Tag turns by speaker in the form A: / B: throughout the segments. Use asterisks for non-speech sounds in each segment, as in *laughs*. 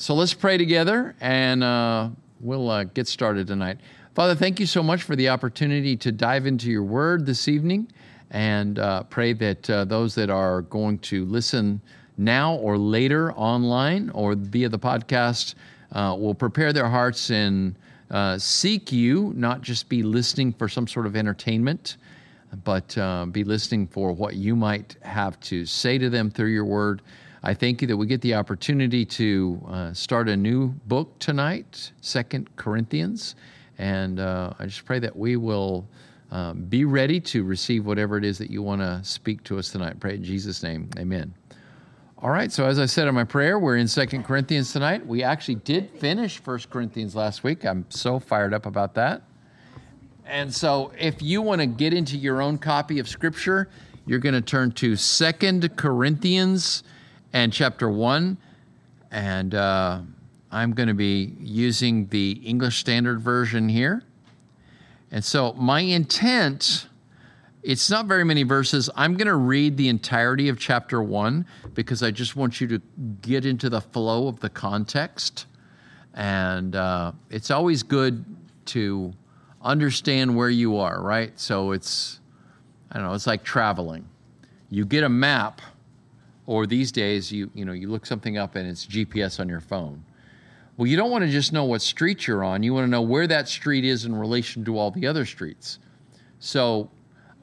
A: so let's pray together and uh, we'll uh, get started tonight. Father, thank you so much for the opportunity to dive into your word this evening and uh, pray that uh, those that are going to listen now or later online or via the podcast uh, will prepare their hearts and uh, seek you, not just be listening for some sort of entertainment, but be listening for what you might have to say to them through your word. I thank you that we get the opportunity to uh, start a new book tonight, Second Corinthians, and uh, I just pray that we will um, be ready to receive whatever it is that you want to speak to us tonight. Pray in Jesus' name, Amen. All right, so as I said in my prayer, we're in Second Corinthians tonight. We actually did finish First Corinthians last week. I'm so fired up about that. And so, if you want to get into your own copy of Scripture, you're going to turn to Second Corinthians and chapter 1. And uh, I'm going to be using the English Standard Version here. And so my intent, it's not very many verses. I'm going to read the entirety of chapter 1 because I just want you to get into the flow of the context. And uh, it's always good to understand where you are, right? So it's, I don't know, it's like traveling. You get a map or these days you you know you look something up and it's GPS on your phone. Well, you don't want to just know what street you're on. You want to know where that street is in relation to all the other streets. So,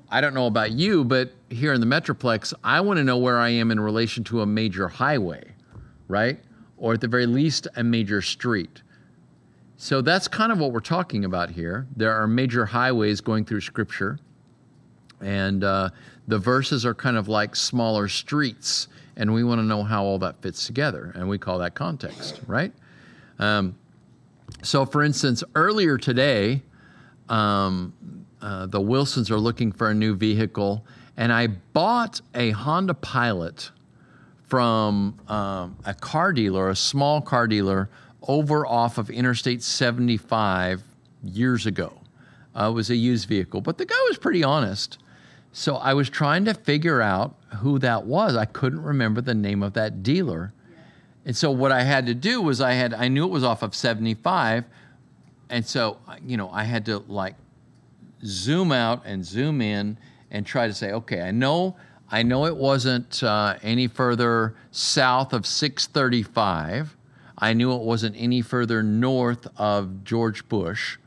A: I don't know about you, but here in the Metroplex, I want to know where I am in relation to a major highway, right? Or at the very least, a major street. So that's kind of what we're talking about here. There are major highways going through Scripture, and uh, the verses are kind of like smaller streets and we want to know how all that fits together, and we call that context, right? Um, so, for instance, earlier today, um, uh, the Wilsons are looking for a new vehicle, and I bought a Honda Pilot from um, a car dealer, a small car dealer, over off of Interstate 75 years ago. Uh, it was a used vehicle, but the guy was pretty honest. So I was trying to figure out who that was. I couldn't remember the name of that dealer. And so what I had to do was I had I knew it was off of 75 and so you know I had to like zoom out and zoom in and try to say okay I know I know it wasn't uh, any further south of 635 I knew it wasn't any further north of George Bush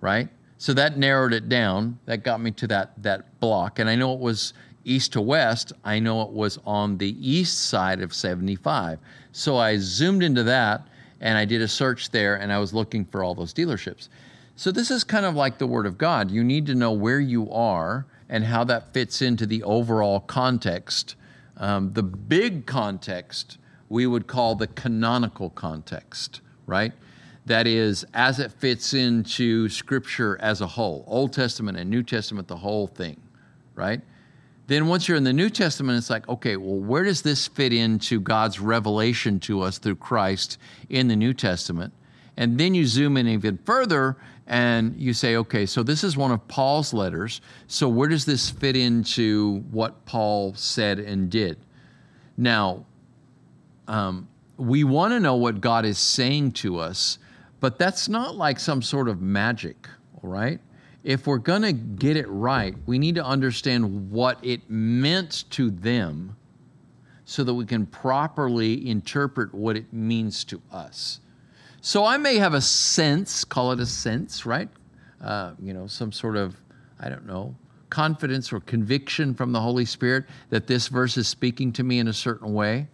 A: right so that narrowed it down. That got me to that that block, and I know it was east to west. I know it was on the east side of 75. So I zoomed into that and I did a search there, and I was looking for all those dealerships. So this is kind of like the Word of God. You need to know where you are and how that fits into the overall context. Um, the big context we would call the canonical context, right? That is as it fits into scripture as a whole old testament and new testament the whole thing right? Then once you're in the new testament it's like okay well where does this fit into god's revelation to us through christ in the new testament? And then you zoom in even further and you say okay so this is one of paul's letters. So where does this fit into what paul said and did? Now um, we want to know what god is saying to us but that's not like some sort of magic, all right? If we're going to get it right, we need to understand what it meant to them so that we can properly interpret what it means to us. So I may have a sense, call it a sense, right? Uh, you know, some sort of, I don't know, confidence or conviction from the Holy Spirit that this verse is speaking to me in a certain way.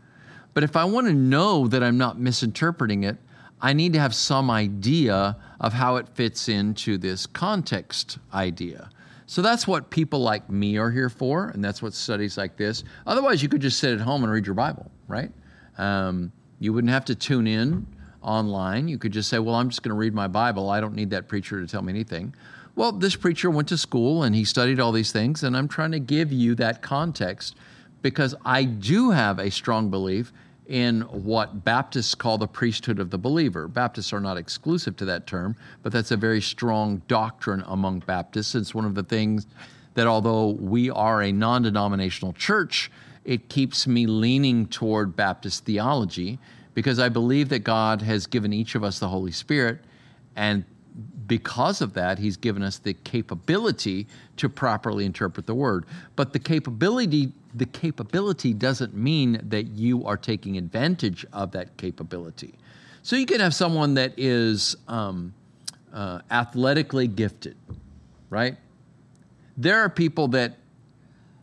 A: But if I want to know that I'm not misinterpreting it, I need to have some idea of how it fits into this context idea. So that's what people like me are here for, and that's what studies like this. Otherwise, you could just sit at home and read your Bible, right? Um, you wouldn't have to tune in online. You could just say, Well, I'm just going to read my Bible. I don't need that preacher to tell me anything. Well, this preacher went to school and he studied all these things, and I'm trying to give you that context because I do have a strong belief in what Baptists call the priesthood of the believer. Baptists are not exclusive to that term, but that's a very strong doctrine among Baptists. It's one of the things that, although we are a non denominational church, it keeps me leaning toward Baptist theology because I believe that God has given each of us the Holy Spirit, and because of that, He's given us the capability to properly interpret the Word. But the capability, the capability doesn't mean that you are taking advantage of that capability. So you can have someone that is um, uh, athletically gifted, right? There are people that,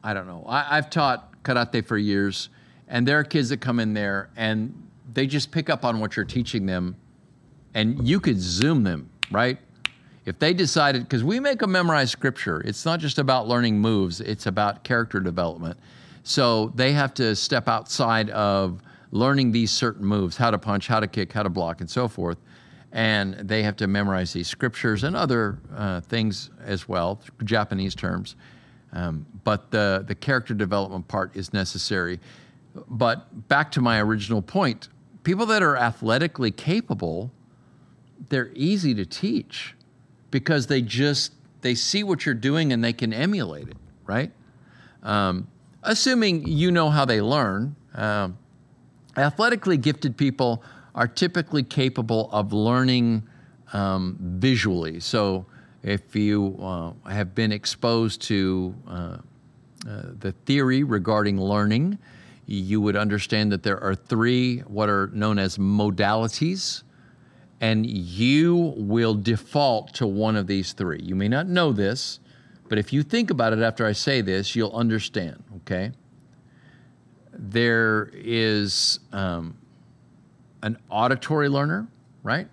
A: I don't know, I, I've taught karate for years, and there are kids that come in there and they just pick up on what you're teaching them, and you could zoom them, right? If they decided, because we make them memorize scripture, it's not just about learning moves, it's about character development. So they have to step outside of learning these certain moves how to punch, how to kick, how to block, and so forth. And they have to memorize these scriptures and other uh, things as well, Japanese terms. Um, but the, the character development part is necessary. But back to my original point people that are athletically capable, they're easy to teach because they just they see what you're doing and they can emulate it, right? Um, assuming you know how they learn. Um, athletically gifted people are typically capable of learning um, visually. So if you uh, have been exposed to uh, uh, the theory regarding learning, you would understand that there are three what are known as modalities, and you will default to one of these three. You may not know this, but if you think about it after I say this, you'll understand, okay? There is um, an auditory learner, right?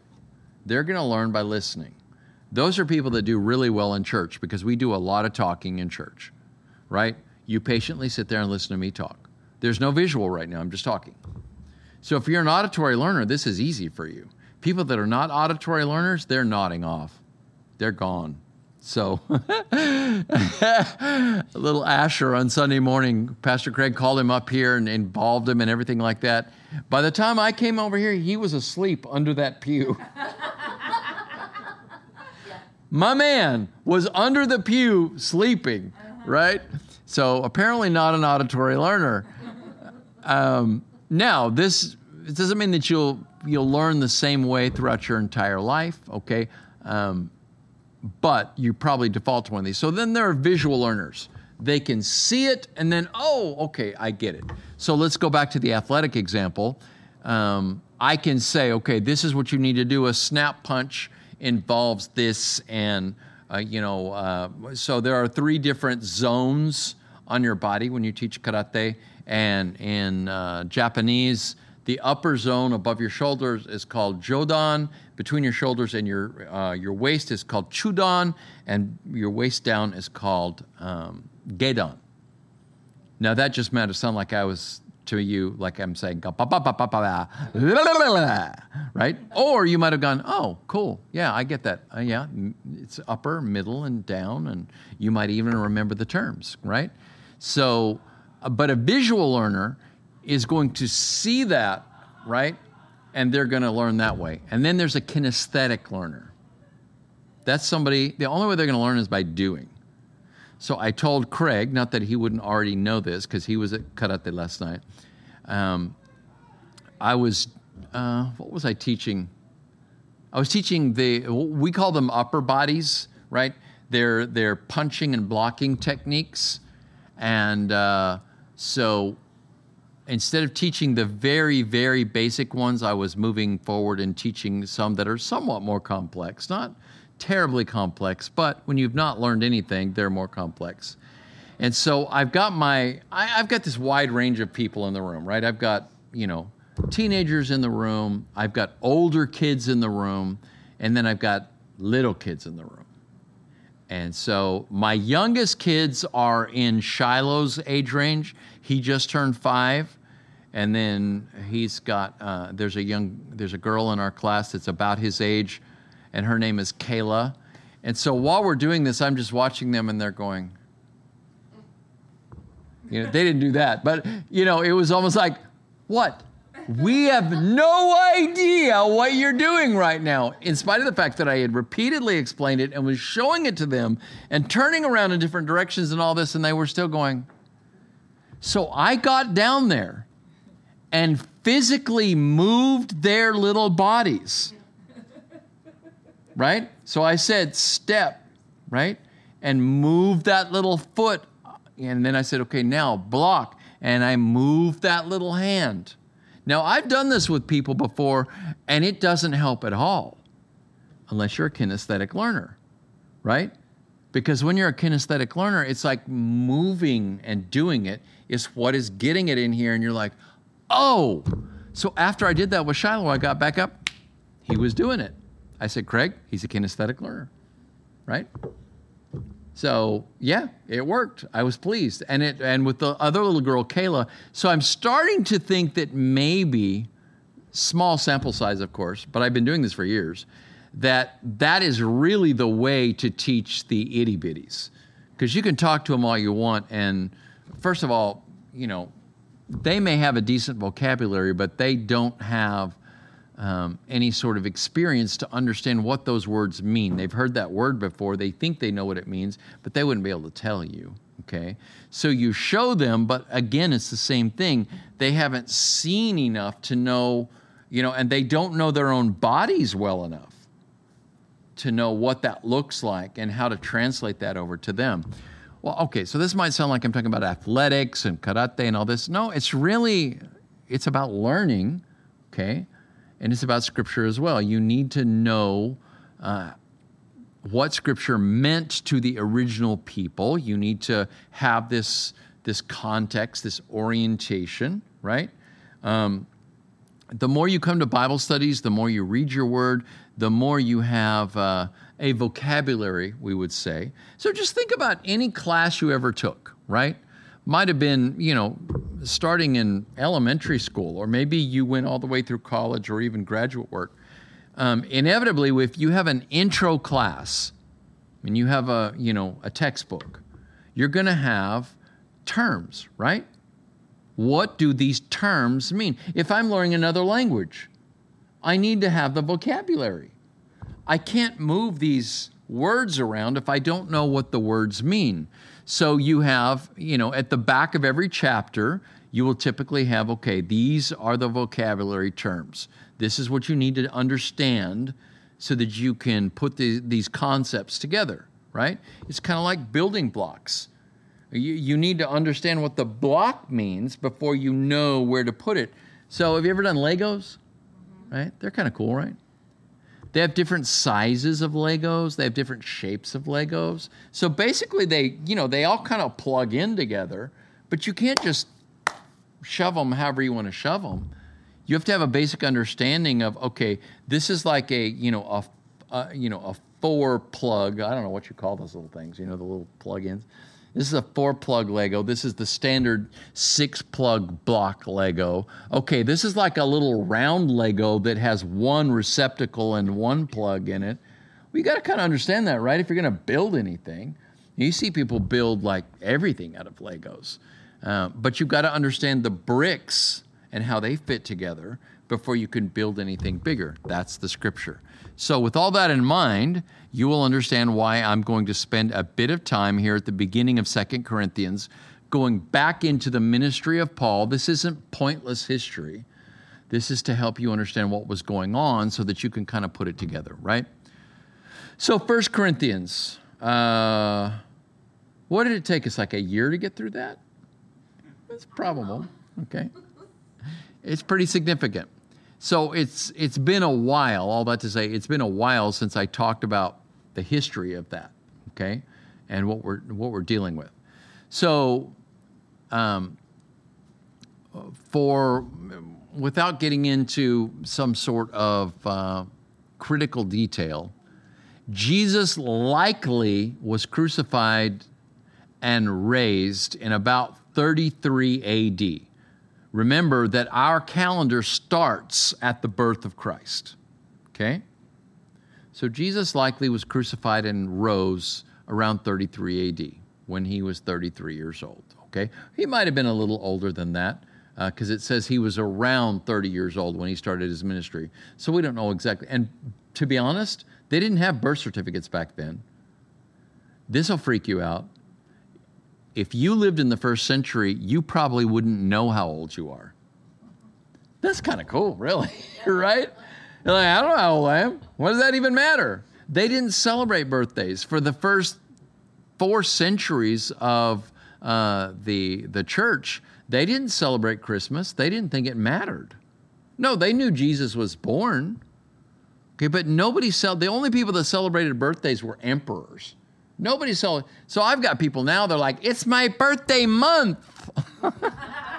A: They're going to learn by listening. Those are people that do really well in church because we do a lot of talking in church, right? You patiently sit there and listen to me talk. There's no visual right now, I'm just talking. So if you're an auditory learner, this is easy for you. People that are not auditory learners, they're nodding off. They're gone. So, *laughs* a little Asher on Sunday morning, Pastor Craig called him up here and involved him and everything like that. By the time I came over here, he was asleep under that pew. *laughs* My man was under the pew sleeping, right? So, apparently, not an auditory learner. Um, now, this doesn't mean that you'll you'll learn the same way throughout your entire life. Okay, um, but you probably default to one of these. So then there are visual learners. They can see it and then, oh, okay, I get it. So let's go back to the athletic example. Um, I can say, okay, this is what you need to do. A snap punch involves this, and uh, you know, uh, so there are three different zones on your body when you teach karate. And in uh, Japanese, the upper zone above your shoulders is called jodan. Between your shoulders and your uh, your waist is called chudan, and your waist down is called um, gedan. Now that just made it sound like I was to you like I'm saying *laughs* right? Or you might have gone, oh, cool, yeah, I get that. Uh, yeah, it's upper, middle, and down, and you might even remember the terms, right? So, uh, but a visual learner is going to see that, right? And they're going to learn that way. And then there's a kinesthetic learner. That's somebody, the only way they're going to learn is by doing. So I told Craig, not that he wouldn't already know this because he was at karate last night. Um, I was, uh, what was I teaching? I was teaching the, we call them upper bodies, right? They're, they're punching and blocking techniques. And uh, so instead of teaching the very, very basic ones, I was moving forward and teaching some that are somewhat more complex. Not terribly complex, but when you've not learned anything, they're more complex. And so I've got my, I, have got this wide range of people in the room, right? I've got, you know, teenagers in the room, I've got older kids in the room, and then I've got little kids in the room. And so my youngest kids are in Shiloh's age range. He just turned five. And then he's got, uh, there's a young, there's a girl in our class that's about his age, and her name is Kayla. And so while we're doing this, I'm just watching them and they're going, you know, they didn't do that, but you know, it was almost like, what? We have no idea what you're doing right now, in spite of the fact that I had repeatedly explained it and was showing it to them and turning around in different directions and all this, and they were still going. So I got down there and physically moved their little bodies. Right? So I said, step, right? And move that little foot. And then I said, okay, now block. And I move that little hand. Now, I've done this with people before, and it doesn't help at all unless you're a kinesthetic learner, right? Because when you're a kinesthetic learner, it's like moving and doing it is what is getting it in here. And you're like, oh. So after I did that with Shiloh, I got back up. He was doing it. I said, Craig, he's a kinesthetic learner, right? So yeah, it worked. I was pleased, and it and with the other little girl, Kayla. So I'm starting to think that maybe small sample size, of course, but I've been doing this for years. That that is really the way to teach the itty bitties, because you can talk to them all you want, and first of all, you know, they may have a decent vocabulary, but they don't have um, any sort of experience to understand what those words mean. They've heard that word before, they think they know what it means, but they wouldn't be able to tell you. Okay? So you show them, but again, it's the same thing. They haven't seen enough to know, you know, and they don't know their own bodies well enough to know what that looks like and how to translate that over to them. Well, okay, so this might sound like I'm talking about athletics and karate and all this. No, it's really it's about learning, okay? and it's about Scripture as well. You need to know uh, what Scripture meant to the original people. You need to have this this context, this orientation, right? Um, the more you come to Bible studies, the more you read your Word, the more you have uh, a vocabulary, we would say. So just think about any class you ever took, right? might have been, you know, starting in elementary school, or maybe you went all the way through college or even graduate work. Um, inevitably, if you have an intro class and you have a, you know, a textbook, you're going to have terms, right? What do these terms mean? If I'm learning another language, I need to have the vocabulary. I can't move these words around if I don't know what the words mean. So you have, you know, at the back of every chapter, you will typically have, okay, these are the vocabulary terms. This is what you need to understand so that you can put the, these concepts together, right? It's kind of like building blocks. You, you need to understand what the block means before you know where to put it. So, have you ever done Legos? Right? They're kind of cool, right? They have different sizes of Legos. They have different shapes of Legos. So basically, they you know they all kind of plug in together, but you can't just shove them however you want to shove them. You have to have a basic understanding of okay, this is like a you know a, you know a four plug. I don't know what you call those little things. You know the little plug-ins this is a four plug Lego. This is the standard six plug block Lego. Okay, this is like a little round Lego that has one receptacle and one plug in it. We got to kind of understand that, right? If you're going to build anything, you see people build like everything out of Legos. Uh, but you've got to understand the bricks and how they fit together before you can build anything bigger. That's the scripture. So, with all that in mind, you will understand why I'm going to spend a bit of time here at the beginning of Second Corinthians going back into the ministry of Paul. This isn't pointless history. This is to help you understand what was going on so that you can kind of put it together, right? So, First Corinthians, uh, what did it take us? Like a year to get through that? It's probable. Okay. It's pretty significant. So it's it's been a while. All that to say, it's been a while since I talked about the history of that, okay, and what we're what we're dealing with. So, um, for without getting into some sort of uh, critical detail, Jesus likely was crucified and raised in about 33 AD remember that our calendar starts at the birth of Christ. Okay? So Jesus likely was crucified and rose around 33 AD when he was 33 years old. Okay? He might have been a little older than that because uh, it says he was around 30 years old when he started his ministry. So we don't know exactly. And to be honest, they didn't have birth certificates back then. This will freak you out if you lived in the first century, you probably wouldn't know how old you are. That's kind of cool, really, *laughs* right? You're like, I don't know how old I am. What does that even matter? They didn't celebrate birthdays for the first four centuries of uh, the the church. They didn't celebrate Christmas. They didn't think it mattered. No, they knew Jesus was born. Okay, but nobody cel- the only people that celebrated birthdays were emperors. Nobody celebrated. So I've got people now, they're like, it's my birthday month. *laughs*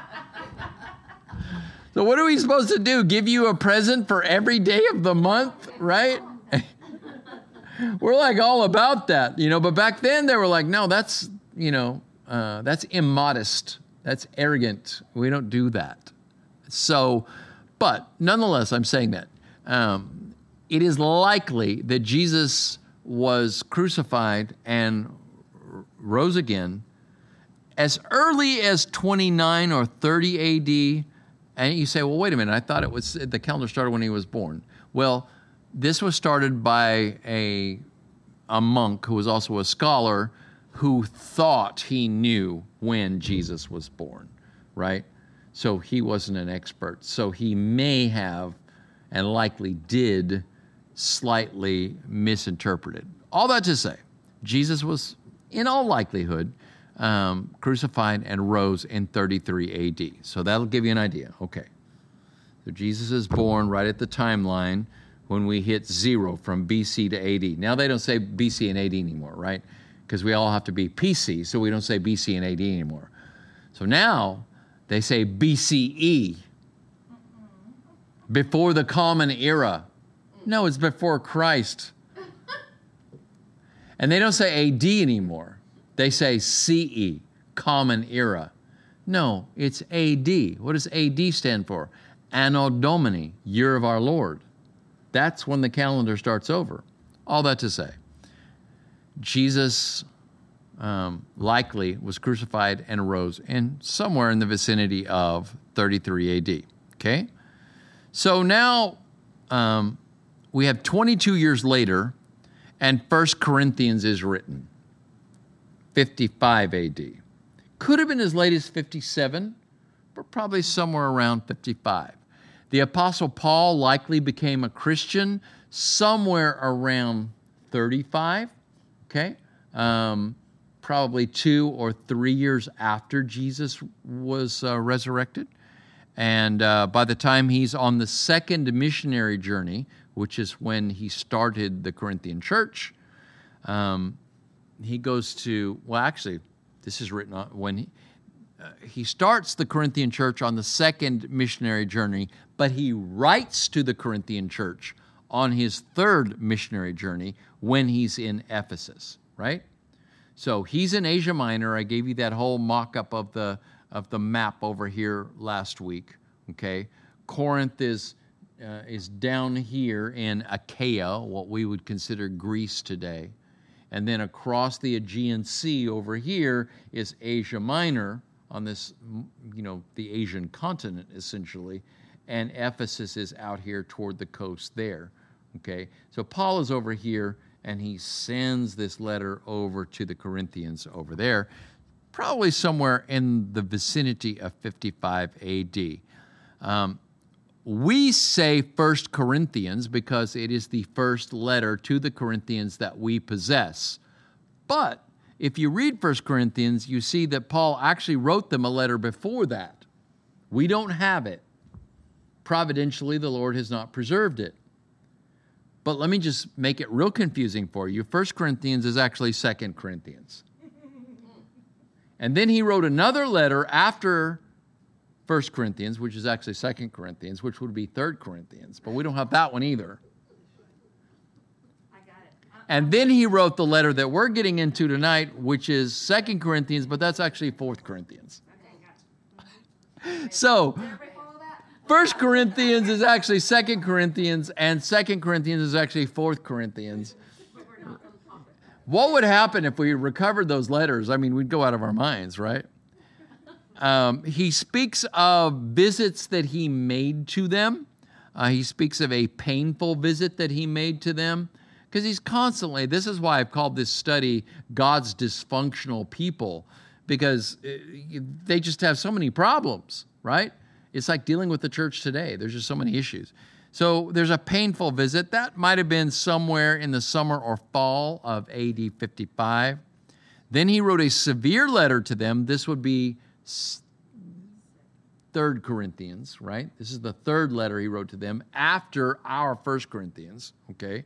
A: so what are we supposed to do? Give you a present for every day of the month, right? *laughs* we're like all about that, you know, but back then they were like, no, that's, you know, uh, that's immodest. That's arrogant. We don't do that. So, but nonetheless, I'm saying that. Um, it is likely that Jesus was crucified and rose again as early as 29 or 30 AD. And you say, well, wait a minute, I thought it was the calendar started when he was born. Well, this was started by a, a monk who was also a scholar who thought he knew when Jesus was born, right? So he wasn't an expert. So he may have and likely did slightly misinterpreted. All that to say, Jesus was, in all likelihood, um, crucified and rose in 33 AD. So that'll give you an idea. Okay. So Jesus is born right at the timeline when we hit zero from BC to AD. Now they don't say BC and AD anymore, right? Because we all have to be PC, so we don't say BC and AD anymore. So now they say BCE, before the common era. No, it's before Christ. And they don't say AD anymore. They say CE, Common Era. No, it's AD. What does AD stand for? Anno Domini, Year of Our Lord. That's when the calendar starts over. All that to say, Jesus um, likely was crucified and rose in somewhere in the vicinity of 33 AD. Okay? So now um, we have 22 years later, and First Corinthians is written, 55 AD. Could have been as late as 57, but probably somewhere around 55. The Apostle Paul likely became a Christian somewhere around 35, okay? Um, probably two or three years after Jesus was uh, resurrected. And uh, by the time he's on the second missionary journey, which is when he started the Corinthian church, um, he goes to, well, actually, this is written on when he, uh, he starts the Corinthian church on the second missionary journey, but he writes to the Corinthian church on his third missionary journey when he's in Ephesus, right? So he's in Asia Minor. I gave you that whole mock up of the, of the map over here last week, okay? Corinth is, uh, is down here in Achaia, what we would consider Greece today. And then across the Aegean Sea over here is Asia Minor on this, you know, the Asian continent essentially. And Ephesus is out here toward the coast there. Okay, so Paul is over here and he sends this letter over to the Corinthians over there, probably somewhere in the vicinity of 55 AD. Um, we say First Corinthians because it is the first letter to the Corinthians that we possess. But if you read First Corinthians, you see that Paul actually wrote them a letter before that. We don't have it. Providentially, the Lord has not preserved it. But let me just make it real confusing for you. First Corinthians is actually Second Corinthians. *laughs* And then he wrote another letter after First Corinthians, which is actually Second Corinthians, which would be Third Corinthians, but we don't have that one either. I got it. And then he wrote the letter that we're getting into tonight, which is Second Corinthians, but that's actually Fourth Corinthians. *laughs* So, First Corinthians is actually Second Corinthians, and Second Corinthians is actually Fourth Corinthians. What would happen if we recovered those letters? I mean, we'd go out of our minds, right? Um, he speaks of visits that he made to them. Uh, he speaks of a painful visit that he made to them because he's constantly, this is why I've called this study God's dysfunctional people, because uh, they just have so many problems, right? It's like dealing with the church today. There's just so many issues. So there's a painful visit. That might have been somewhere in the summer or fall of AD 55. Then he wrote a severe letter to them. This would be Third Corinthians, right? This is the third letter he wrote to them after our First Corinthians, okay?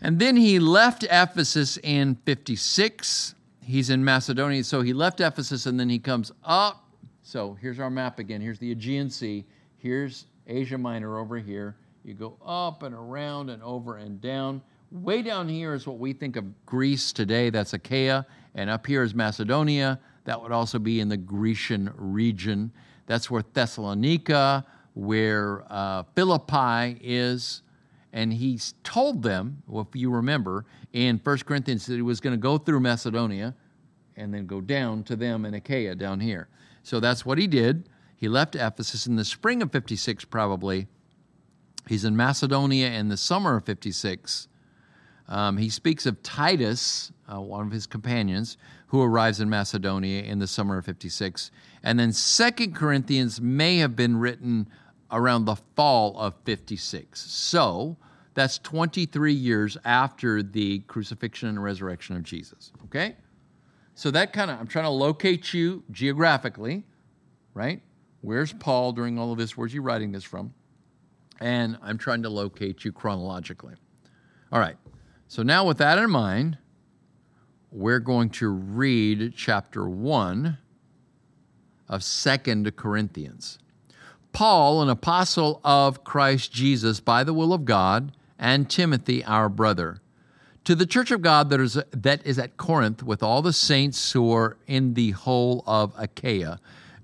A: And then he left Ephesus in 56. He's in Macedonia. So he left Ephesus and then he comes up. So here's our map again. Here's the Aegean Sea. Here's Asia Minor over here. You go up and around and over and down. Way down here is what we think of Greece today. That's Achaia. And up here is Macedonia. That would also be in the Grecian region. That's where Thessalonica, where uh, Philippi is. And he told them, well, if you remember, in 1 Corinthians, that he was going to go through Macedonia and then go down to them in Achaia down here. So that's what he did. He left Ephesus in the spring of 56, probably. He's in Macedonia in the summer of 56. Um, he speaks of Titus, uh, one of his companions, who arrives in Macedonia in the summer of 56. And then Second Corinthians may have been written around the fall of 56. So that's 23 years after the crucifixion and resurrection of Jesus. Okay? So that kind of, I'm trying to locate you geographically, right? Where's Paul during all of this? Where's he writing this from? And I'm trying to locate you chronologically. All right. So now, with that in mind, we're going to read chapter 1 of Second Corinthians. Paul, an apostle of Christ Jesus by the will of God, and Timothy, our brother, to the church of God that is, that is at Corinth with all the saints who are in the whole of Achaia,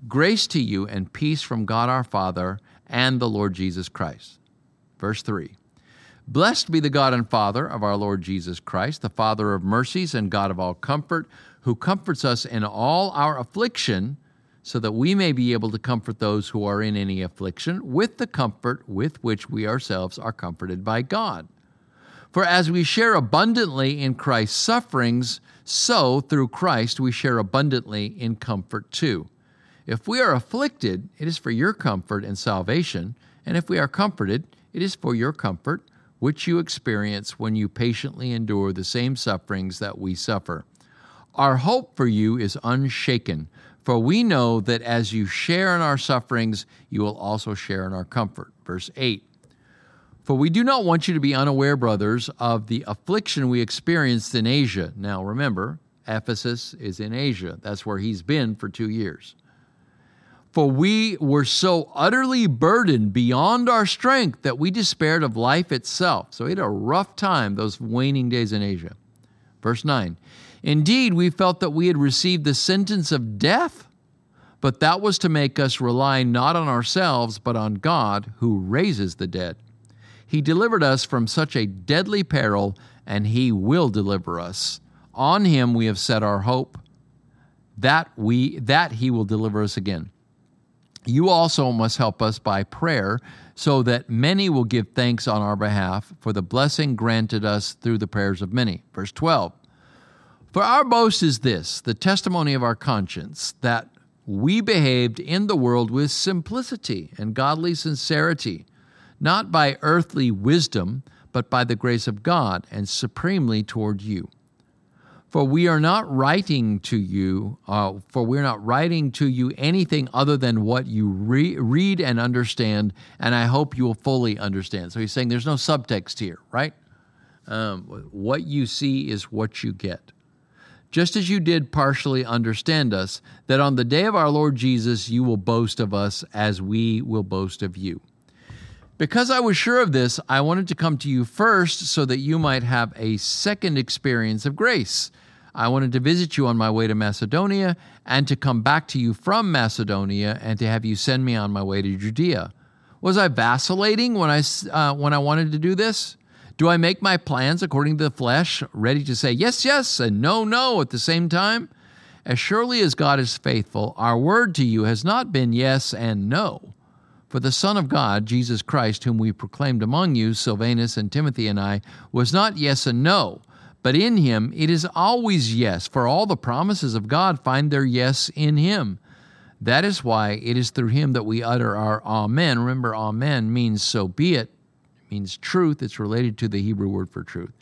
A: grace to you and peace from God our Father and the Lord Jesus Christ. Verse 3. Blessed be the God and Father of our Lord Jesus Christ, the Father of mercies and God of all comfort, who comforts us in all our affliction, so that we may be able to comfort those who are in any affliction with the comfort with which we ourselves are comforted by God. For as we share abundantly in Christ's sufferings, so through Christ we share abundantly in comfort too. If we are afflicted, it is for your comfort and salvation, and if we are comforted, it is for your comfort which you experience when you patiently endure the same sufferings that we suffer. Our hope for you is unshaken, for we know that as you share in our sufferings, you will also share in our comfort. Verse 8 For we do not want you to be unaware, brothers, of the affliction we experienced in Asia. Now remember, Ephesus is in Asia. That's where he's been for two years for we were so utterly burdened beyond our strength that we despaired of life itself. So we had a rough time those waning days in Asia. Verse 9 Indeed, we felt that we had received the sentence of death, but that was to make us rely not on ourselves, but on God who raises the dead. He delivered us from such a deadly peril, and He will deliver us. On Him we have set our hope that we that He will deliver us again. You also must help us by prayer so that many will give thanks on our behalf for the blessing granted us through the prayers of many. Verse 12 For our boast is this, the testimony of our conscience, that we behaved in the world with simplicity and godly sincerity, not by earthly wisdom, but by the grace of God, and supremely toward you. For we are not writing to you, uh, for we're not writing to you anything other than what you re- read and understand, and I hope you will fully understand. So he's saying there's no subtext here, right? Um, what you see is what you get. Just as you did partially understand us, that on the day of our Lord Jesus you will boast of us as we will boast of you. Because I was sure of this, I wanted to come to you first so that you might have a second experience of grace I wanted to visit you on my way to Macedonia and to come back to you from Macedonia and to have you send me on my way to Judea. Was I vacillating when I, uh, when I wanted to do this? Do I make my plans according to the flesh, ready to say yes, yes, and no, no at the same time? As surely as God is faithful, our word to you has not been yes and no. For the Son of God, Jesus Christ, whom we proclaimed among you, Silvanus and Timothy and I, was not yes and no but in him it is always yes, for all the promises of God find their yes in him. That is why it is through him that we utter our amen. Remember, amen means so be it, it means truth. It's related to the Hebrew word for truth.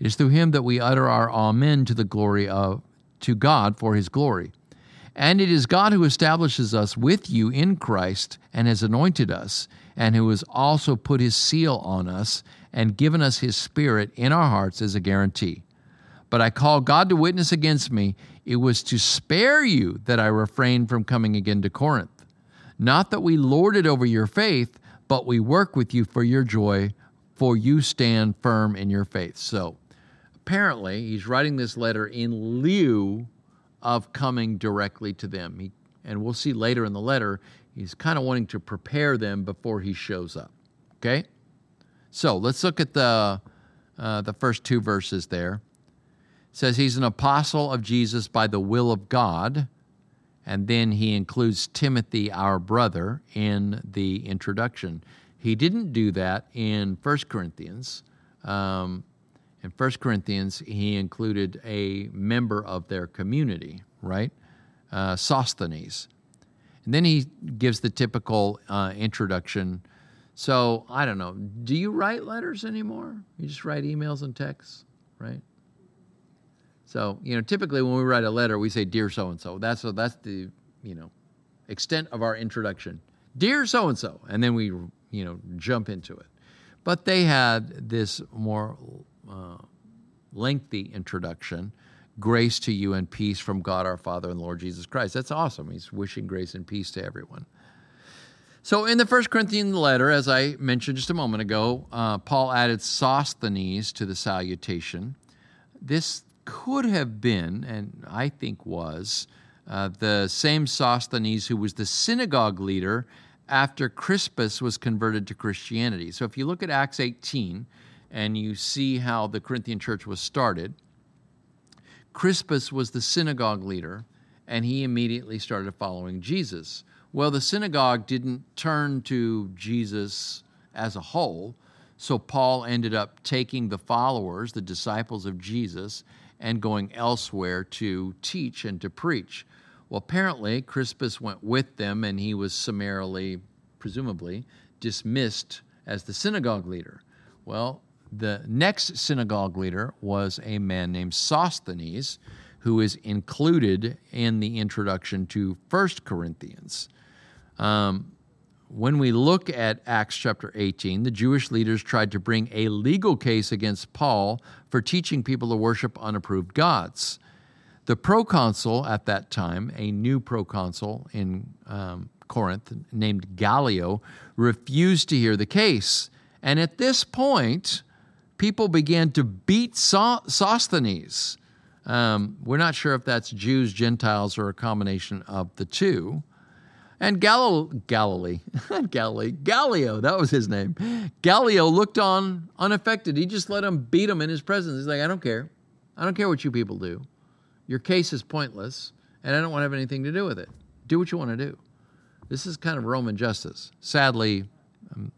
A: It is through him that we utter our amen to the glory of to God for his glory. And it is God who establishes us with you in Christ and has anointed us, and who has also put his seal on us and given us his spirit in our hearts as a guarantee. But I call God to witness against me, it was to spare you that I refrained from coming again to Corinth. Not that we lord it over your faith, but we work with you for your joy, for you stand firm in your faith. So, apparently, he's writing this letter in lieu of coming directly to them. He, and we'll see later in the letter, he's kind of wanting to prepare them before he shows up. Okay? So let's look at the, uh, the first two verses there. It says he's an apostle of Jesus by the will of God. And then he includes Timothy, our brother, in the introduction. He didn't do that in 1 Corinthians. Um, in 1 Corinthians, he included a member of their community, right? Uh, Sosthenes. And then he gives the typical uh, introduction. So, I don't know. Do you write letters anymore? You just write emails and texts, right? So, you know, typically when we write a letter, we say, Dear so and so. That's that's the, you know, extent of our introduction. Dear so and so. And then we, you know, jump into it. But they had this more uh, lengthy introduction grace to you and peace from God our Father and Lord Jesus Christ. That's awesome. He's wishing grace and peace to everyone. So, in the First Corinthian letter, as I mentioned just a moment ago, uh, Paul added Sosthenes to the salutation. This could have been, and I think was, uh, the same Sosthenes who was the synagogue leader after Crispus was converted to Christianity. So, if you look at Acts 18, and you see how the Corinthian church was started. Crispus was the synagogue leader, and he immediately started following Jesus. Well, the synagogue didn't turn to Jesus as a whole, so Paul ended up taking the followers, the disciples of Jesus, and going elsewhere to teach and to preach. Well, apparently, Crispus went with them, and he was summarily, presumably, dismissed as the synagogue leader. Well, the next synagogue leader was a man named Sosthenes, who is included in the introduction to First Corinthians. Um, when we look at Acts chapter 18, the Jewish leaders tried to bring a legal case against Paul for teaching people to worship unapproved gods. The proconsul at that time, a new proconsul in um, Corinth named Gallio, refused to hear the case. And at this point, people began to beat Sosthenes. Um, we're not sure if that's Jews, Gentiles, or a combination of the two. And Gal- Galilee, Galilee, Gallio, that was his name. Gallio looked on unaffected. He just let him beat him in his presence. He's like, I don't care. I don't care what you people do. Your case is pointless, and I don't want to have anything to do with it. Do what you want to do. This is kind of Roman justice. Sadly, I'm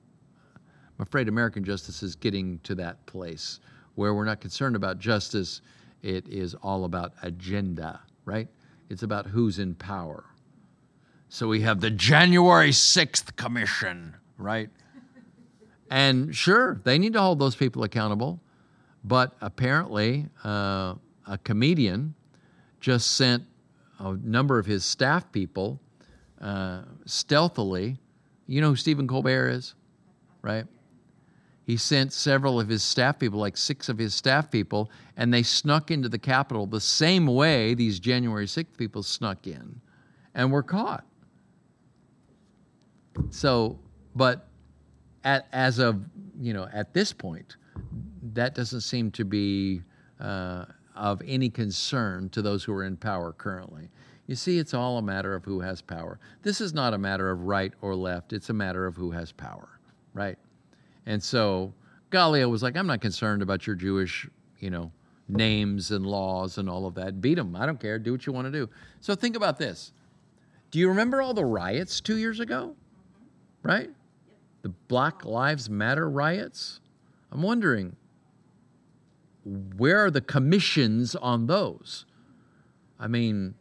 A: afraid American justice is getting to that place where we're not concerned about justice. It is all about agenda, right? It's about who's in power. So we have the January 6th Commission, right? And sure, they need to hold those people accountable. But apparently, uh, a comedian just sent a number of his staff people uh, stealthily. You know who Stephen Colbert is, right? he sent several of his staff people, like six of his staff people, and they snuck into the Capitol the same way these January 6th people snuck in and were caught. So, but at, as of, you know, at this point, that doesn't seem to be uh, of any concern to those who are in power currently. You see, it's all a matter of who has power. This is not a matter of right or left, it's a matter of who has power, right? And so Gallio was like, I'm not concerned about your Jewish, you know, names and laws and all of that. Beat them. I don't care. Do what you want to do. So think about this. Do you remember all the riots two years ago? Right? The Black Lives Matter riots? I'm wondering, where are the commissions on those? I mean,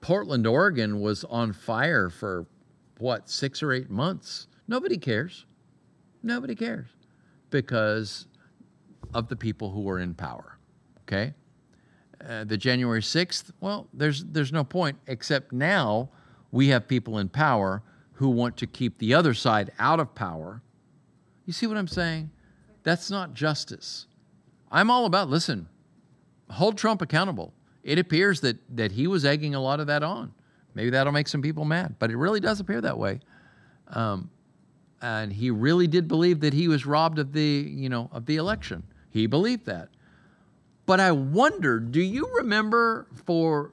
A: Portland, Oregon was on fire for what, six or eight months. Nobody cares. Nobody cares because of the people who are in power. Okay? Uh, the January 6th, well, there's, there's no point, except now we have people in power who want to keep the other side out of power. You see what I'm saying? That's not justice. I'm all about, listen, hold Trump accountable. It appears that, that he was egging a lot of that on. Maybe that'll make some people mad, but it really does appear that way. Um, and he really did believe that he was robbed of the, you know, of the election. He believed that. But I wonder, do you remember for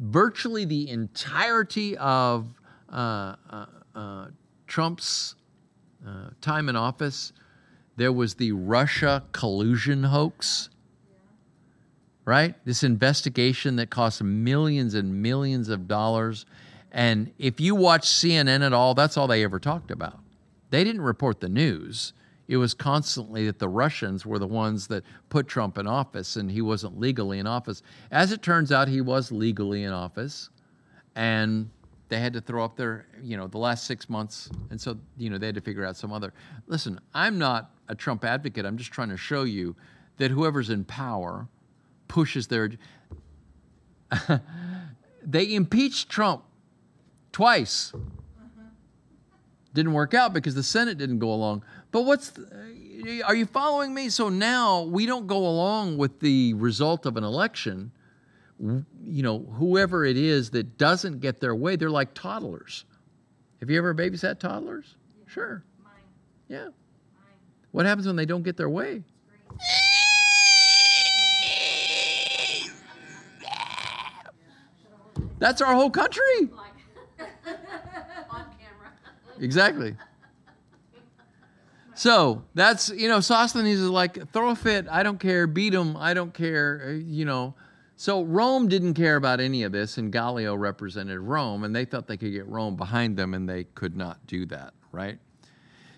A: virtually the entirety of uh, uh, uh, Trump's uh, time in office, there was the Russia collusion hoax? Right? This investigation that cost millions and millions of dollars. And if you watch CNN at all, that's all they ever talked about. They didn't report the news it was constantly that the Russians were the ones that put Trump in office and he wasn't legally in office. As it turns out, he was legally in office and they had to throw up their, you know, the last six months. And so, you know, they had to figure out some other. Listen, I'm not a Trump advocate. I'm just trying to show you that whoever's in power pushes their. *laughs* they impeached Trump twice. Mm-hmm. Didn't work out because the Senate didn't go along. But what's, the, are you following me? So now we don't go along with the result of an election. You know, whoever it is that doesn't get their way, they're like toddlers. Have you ever babysat toddlers? Yeah. Sure. Mine. Yeah. Mine. What happens when they don't get their way? That's our whole country. *laughs* *laughs* exactly. So that's, you know, Sosthenes is like, throw a fit, I don't care, beat them, I don't care, uh, you know. So Rome didn't care about any of this, and Gallio represented Rome, and they thought they could get Rome behind them, and they could not do that, right?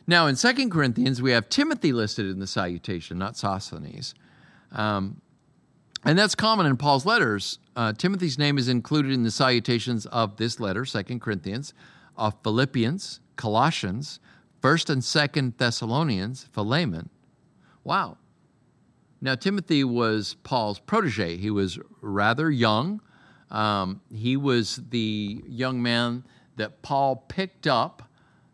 A: Now, in Second Corinthians, we have Timothy listed in the salutation, not Sosthenes. Um, and that's common in Paul's letters. Uh, Timothy's name is included in the salutations of this letter, Second Corinthians, of Philippians, Colossians, First and Second Thessalonians, Philemon. Wow. Now, Timothy was Paul's protege. He was rather young. Um, he was the young man that Paul picked up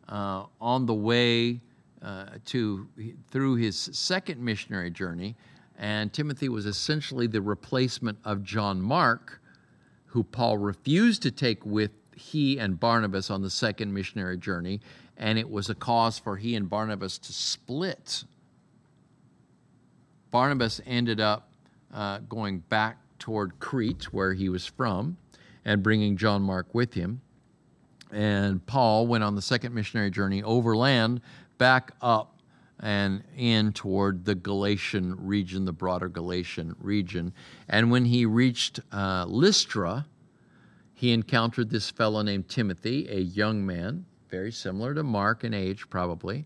A: uh, on the way uh, to through his second missionary journey. And Timothy was essentially the replacement of John Mark, who Paul refused to take with he and Barnabas on the second missionary journey and it was a cause for he and Barnabas to split. Barnabas ended up uh, going back toward Crete, where he was from, and bringing John Mark with him. And Paul went on the second missionary journey overland back up and in toward the Galatian region, the broader Galatian region. And when he reached uh, Lystra, he encountered this fellow named Timothy, a young man very similar to Mark in age, probably,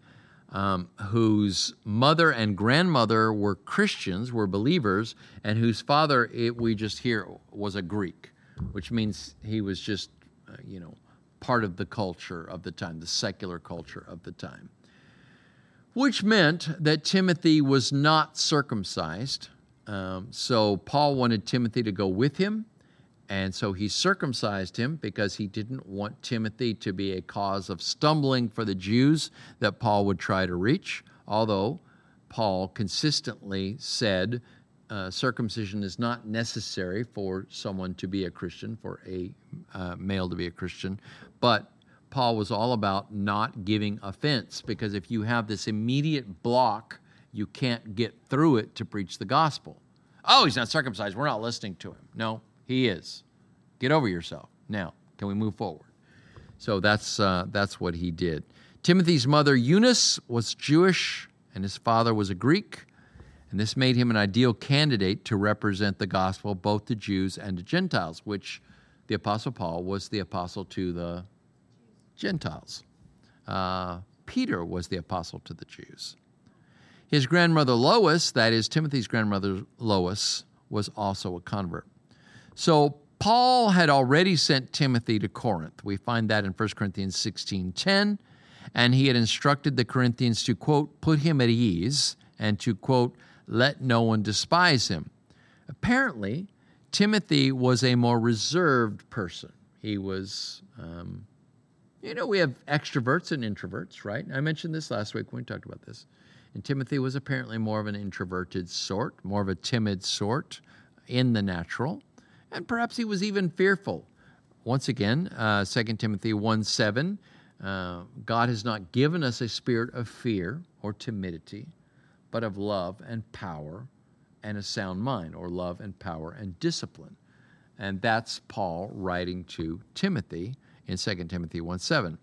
A: um, whose mother and grandmother were Christians, were believers, and whose father, it, we just hear, was a Greek, which means he was just, uh, you know, part of the culture of the time, the secular culture of the time. Which meant that Timothy was not circumcised. Um, so Paul wanted Timothy to go with him and so he circumcised him because he didn't want Timothy to be a cause of stumbling for the Jews that Paul would try to reach, although Paul consistently said uh, circumcision is not necessary for someone to be a Christian, for a uh, male to be a Christian. But Paul was all about not giving offense because if you have this immediate block, you can't get through it to preach the gospel. Oh, he's not circumcised. We're not listening to him. No, he is. Get over yourself. Now, can we move forward? So that's, uh, that's what he did. Timothy's mother, Eunice, was Jewish, and his father was a Greek. And this made him an ideal candidate to represent the gospel both to Jews and to Gentiles, which the Apostle Paul was the apostle to the Gentiles. Uh, Peter was the apostle to the Jews. His grandmother Lois, that is Timothy's grandmother Lois, was also a convert. So Paul had already sent Timothy to Corinth. We find that in 1 Corinthians 16:10, and he had instructed the Corinthians to quote put him at ease and to quote let no one despise him. Apparently, Timothy was a more reserved person. He was, um, you know, we have extroverts and introverts, right? I mentioned this last week when we talked about this. And Timothy was apparently more of an introverted sort, more of a timid sort in the natural. And perhaps he was even fearful. Once again, uh, 2 Timothy 1 7, uh, God has not given us a spirit of fear or timidity, but of love and power and a sound mind, or love and power and discipline. And that's Paul writing to Timothy in 2 Timothy 1 7.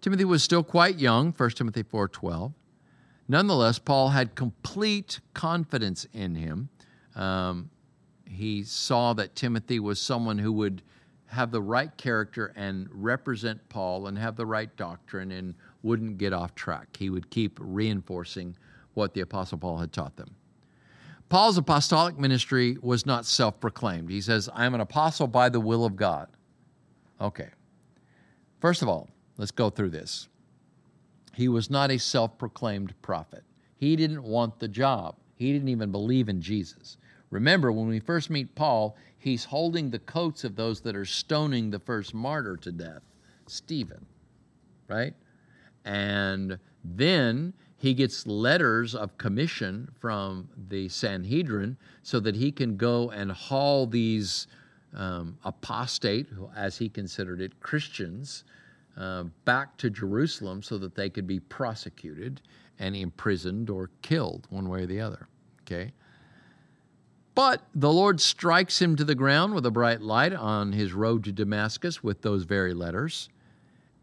A: Timothy was still quite young, 1 Timothy 4 12. Nonetheless, Paul had complete confidence in him. Um, he saw that Timothy was someone who would have the right character and represent Paul and have the right doctrine and wouldn't get off track. He would keep reinforcing what the Apostle Paul had taught them. Paul's apostolic ministry was not self proclaimed. He says, I am an apostle by the will of God. Okay. First of all, let's go through this. He was not a self proclaimed prophet. He didn't want the job, he didn't even believe in Jesus. Remember, when we first meet Paul, he's holding the coats of those that are stoning the first martyr to death, Stephen, right? And then he gets letters of commission from the Sanhedrin so that he can go and haul these um, apostate, as he considered it, Christians, uh, back to Jerusalem so that they could be prosecuted and imprisoned or killed, one way or the other. Okay? But the Lord strikes him to the ground with a bright light on his road to Damascus with those very letters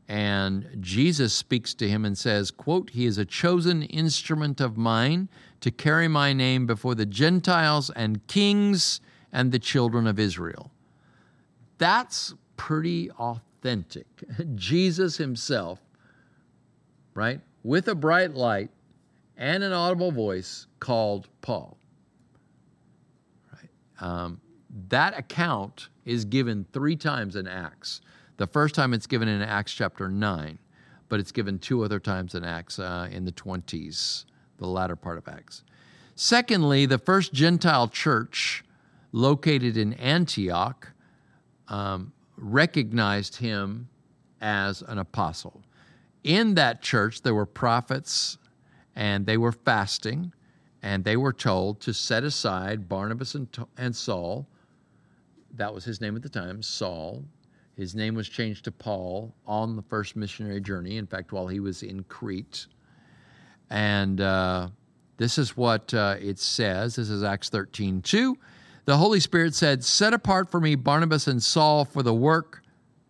A: and Jesus speaks to him and says, quote, He is a chosen instrument of mine to carry my name before the Gentiles and kings and the children of Israel. That's pretty authentic. *laughs* Jesus himself, right, with a bright light and an audible voice called Paul. Um, that account is given three times in Acts. The first time it's given in Acts chapter 9, but it's given two other times in Acts uh, in the 20s, the latter part of Acts. Secondly, the first Gentile church located in Antioch um, recognized him as an apostle. In that church, there were prophets and they were fasting, and they were told to set aside Barnabas and, and Saul. That was his name at the time, Saul, his name was changed to Paul on the first missionary journey, in fact, while he was in Crete. And uh, this is what uh, it says. This is Acts 13 2. The Holy Spirit said, Set apart for me Barnabas and Saul for the work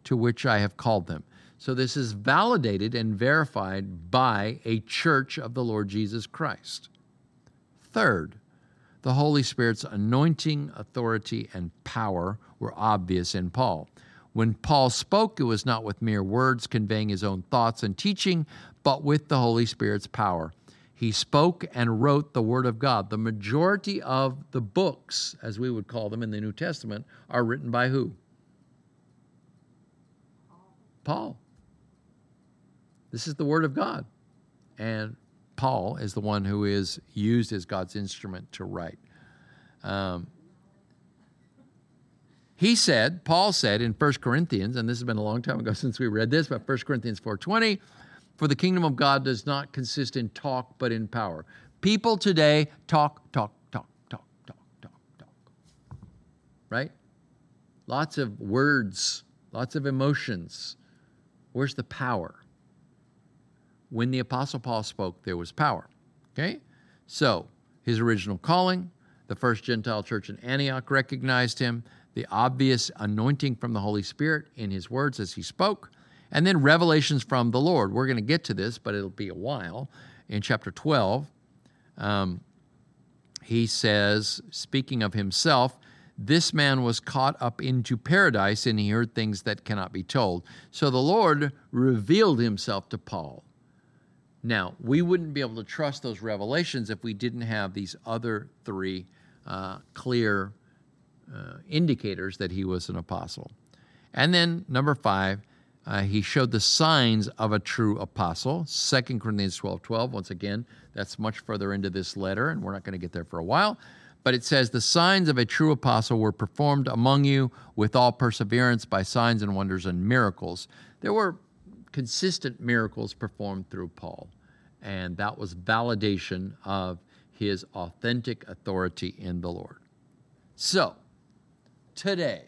A: to which I have called them. So this is validated and verified by a church of the Lord Jesus Christ. Third, the Holy Spirit's anointing, authority, and power were obvious in Paul. When Paul spoke, it was not with mere words conveying his own thoughts and teaching, but with the Holy Spirit's power. He spoke and wrote the Word of God. The majority of the books, as we would call them in the New Testament, are written by who? Paul. This is the Word of God. And Paul is the one who is used as God's instrument to write. Um, he said, Paul said in 1 Corinthians, and this has been a long time ago *laughs* since we read this, but 1 Corinthians 4:20, for the kingdom of God does not consist in talk but in power. People today talk, talk, talk, talk, talk, talk, talk. Right? Lots of words, lots of emotions. Where's the power? When the Apostle Paul spoke, there was power. Okay? So, his original calling, the first Gentile church in Antioch recognized him the obvious anointing from the Holy Spirit in his words as he spoke, and then revelations from the Lord. We're going to get to this, but it'll be a while. In chapter 12, um, he says, speaking of himself, this man was caught up into paradise and he heard things that cannot be told. So the Lord revealed himself to Paul. Now, we wouldn't be able to trust those revelations if we didn't have these other three uh, clear uh, indicators that he was an apostle. And then number five, uh, he showed the signs of a true apostle. 2 Corinthians 12 12. Once again, that's much further into this letter, and we're not going to get there for a while. But it says, The signs of a true apostle were performed among you with all perseverance by signs and wonders and miracles. There were consistent miracles performed through Paul, and that was validation of his authentic authority in the Lord. So, today,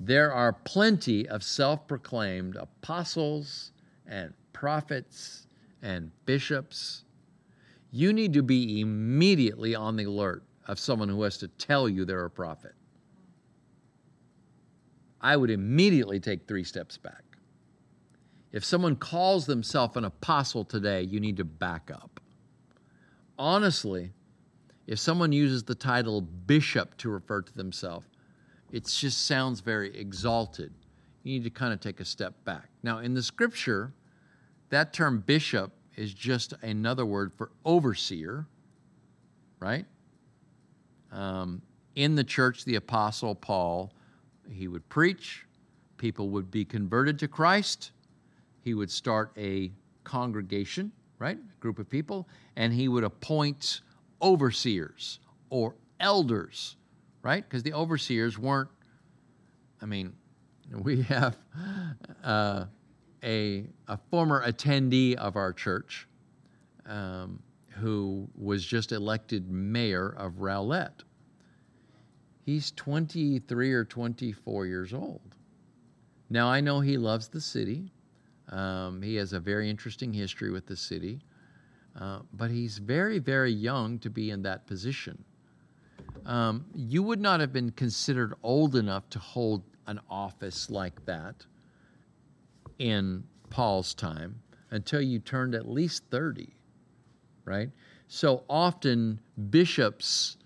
A: there are plenty of self proclaimed apostles and prophets and bishops. You need to be immediately on the alert of someone who has to tell you they're a prophet. I would immediately take three steps back. If someone calls themselves an apostle today, you need to back up. Honestly, if someone uses the title bishop to refer to themselves, it just sounds very exalted. You need to kind of take a step back. Now, in the scripture, that term bishop is just another word for overseer, right? Um, in the church, the apostle Paul, he would preach, people would be converted to Christ, he would start a congregation, right? A group of people, and he would appoint overseers or elders right? Because the overseers weren't, I mean, we have uh, a, a former attendee of our church um, who was just elected mayor of Rowlett. He's 23 or 24 years old. Now, I know he loves the city. Um, he has a very interesting history with the city. Uh, but he's very, very young to be in that position um, you would not have been considered old enough to hold an office like that in Paul's time until you turned at least 30, right? So often bishops,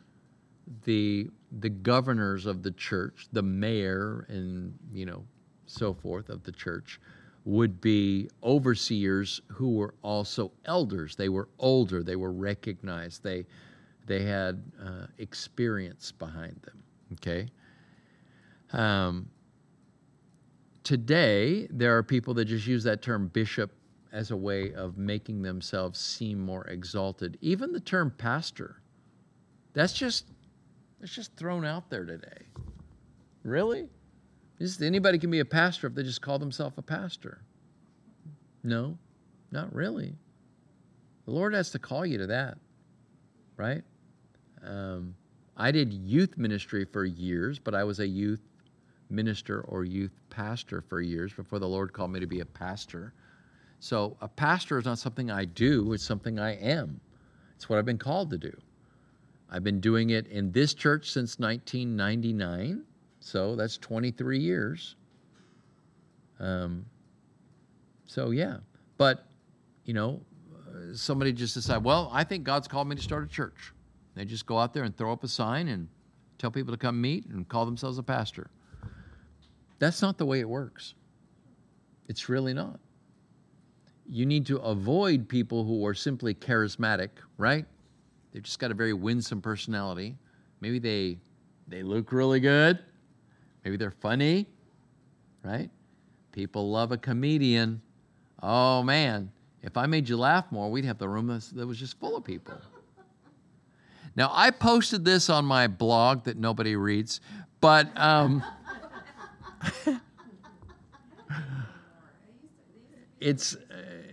A: the the governors of the church, the mayor and you know so forth of the church would be overseers who were also elders. They were older, they were recognized. They they had uh, experience behind them. Okay. Um, today, there are people that just use that term bishop as a way of making themselves seem more exalted. Even the term pastor, that's just it's just thrown out there today. Really? Just anybody can be a pastor if they just call themselves a pastor. No, not really. The Lord has to call you to that, right? Um, I did youth ministry for years, but I was a youth minister or youth pastor for years before the Lord called me to be a pastor. So a pastor is not something I do, it's something I am. It's what I've been called to do. I've been doing it in this church since 1999, so that's 23 years. Um, so yeah, but you know, somebody just decide, well, I think God's called me to start a church. They just go out there and throw up a sign and tell people to come meet and call themselves a pastor. That's not the way it works. It's really not. You need to avoid people who are simply charismatic, right? They've just got a very winsome personality. Maybe they they look really good. Maybe they're funny, right? People love a comedian. Oh man, if I made you laugh more, we'd have the room that was just full of people. *laughs* Now, I posted this on my blog that nobody reads, but um, *laughs* it's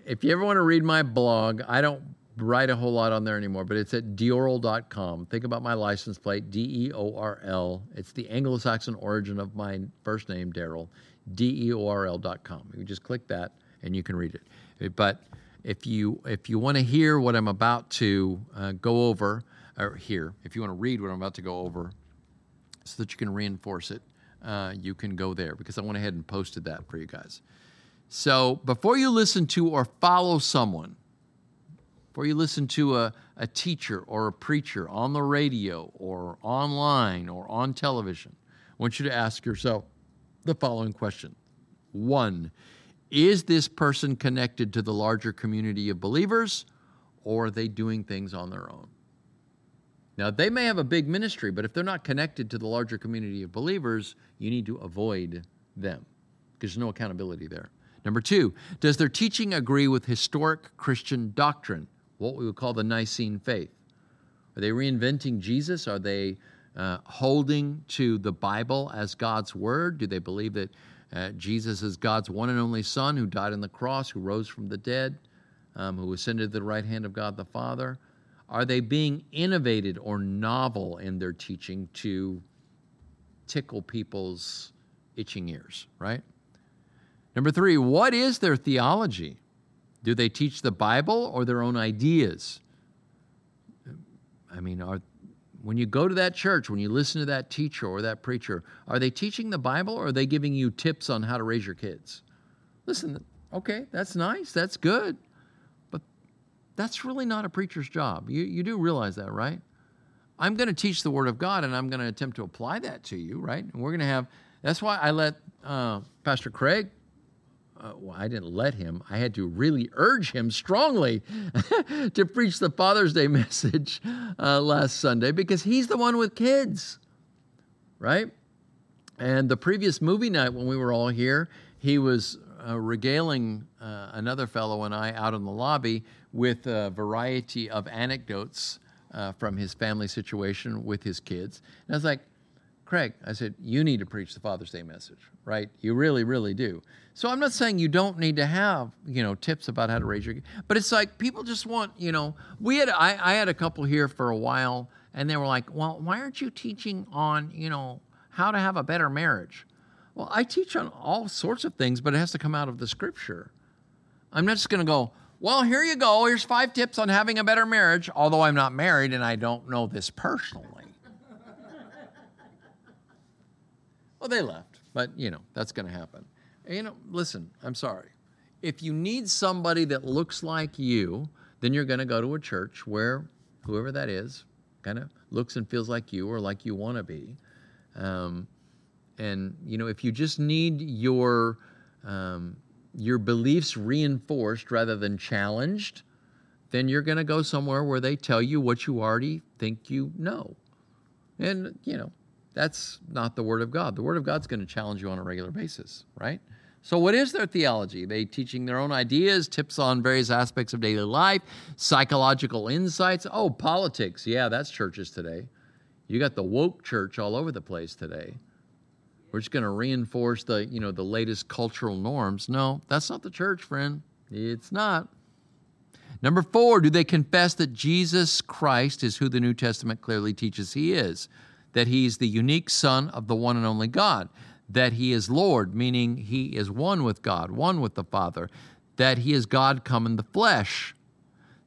A: if you ever want to read my blog, I don't write a whole lot on there anymore, but it's at deorl.com. Think about my license plate, D E O R L. It's the Anglo Saxon origin of my first name, Daryl, D E O R L.com. You just click that and you can read it. But if you if you want to hear what I'm about to uh, go over, or here, if you want to read what I'm about to go over so that you can reinforce it, uh, you can go there because I went ahead and posted that for you guys. So before you listen to or follow someone, before you listen to a, a teacher or a preacher on the radio or online or on television, I want you to ask yourself the following question One, is this person connected to the larger community of believers or are they doing things on their own? Now, they may have a big ministry, but if they're not connected to the larger community of believers, you need to avoid them because there's no accountability there. Number two, does their teaching agree with historic Christian doctrine, what we would call the Nicene faith? Are they reinventing Jesus? Are they uh, holding to the Bible as God's word? Do they believe that uh, Jesus is God's one and only Son who died on the cross, who rose from the dead, um, who ascended to the right hand of God the Father? Are they being innovated or novel in their teaching to tickle people's itching ears, right? Number three, what is their theology? Do they teach the Bible or their own ideas? I mean, are, when you go to that church, when you listen to that teacher or that preacher, are they teaching the Bible or are they giving you tips on how to raise your kids? Listen, okay, that's nice, that's good, but that's really not a preacher's job. You, you do realize that, right? I'm going to teach the Word of God and I'm going to attempt to apply that to you, right? And we're going to have, that's why I let uh, Pastor Craig uh, well, I didn't let him. I had to really urge him strongly *laughs* to preach the Father's Day *laughs* message uh, last Sunday because he's the one with kids, right? And the previous movie night when we were all here, he was uh, regaling uh, another fellow and I out in the lobby with a variety of anecdotes uh, from his family situation with his kids. And I was like, Craig, I said, you need to preach the Father's Day message, right? You really, really do. So I'm not saying you don't need to have, you know, tips about how to raise your, kids, but it's like people just want, you know, we had, I, I had a couple here for a while and they were like, well, why aren't you teaching on, you know, how to have a better marriage? Well, I teach on all sorts of things, but it has to come out of the scripture. I'm not just going to go, well, here you go. Here's five tips on having a better marriage, although I'm not married and I don't know this personally. Well, they left, but you know, that's going to happen. And, you know, listen, I'm sorry. If you need somebody that looks like you, then you're going to go to a church where whoever that is kind of looks and feels like you or like you want to be. Um, and you know, if you just need your um, your beliefs reinforced rather than challenged, then you're going to go somewhere where they tell you what you already think you know. And you know, that's not the Word of God. The Word of God's going to challenge you on a regular basis, right? So, what is their theology? Are they teaching their own ideas, tips on various aspects of daily life, psychological insights? Oh, politics. Yeah, that's churches today. You got the woke church all over the place today. We're just going to reinforce the, you know, the latest cultural norms. No, that's not the church, friend. It's not. Number four, do they confess that Jesus Christ is who the New Testament clearly teaches he is? That he's the unique Son of the one and only God, that he is Lord, meaning he is one with God, one with the Father, that he is God come in the flesh.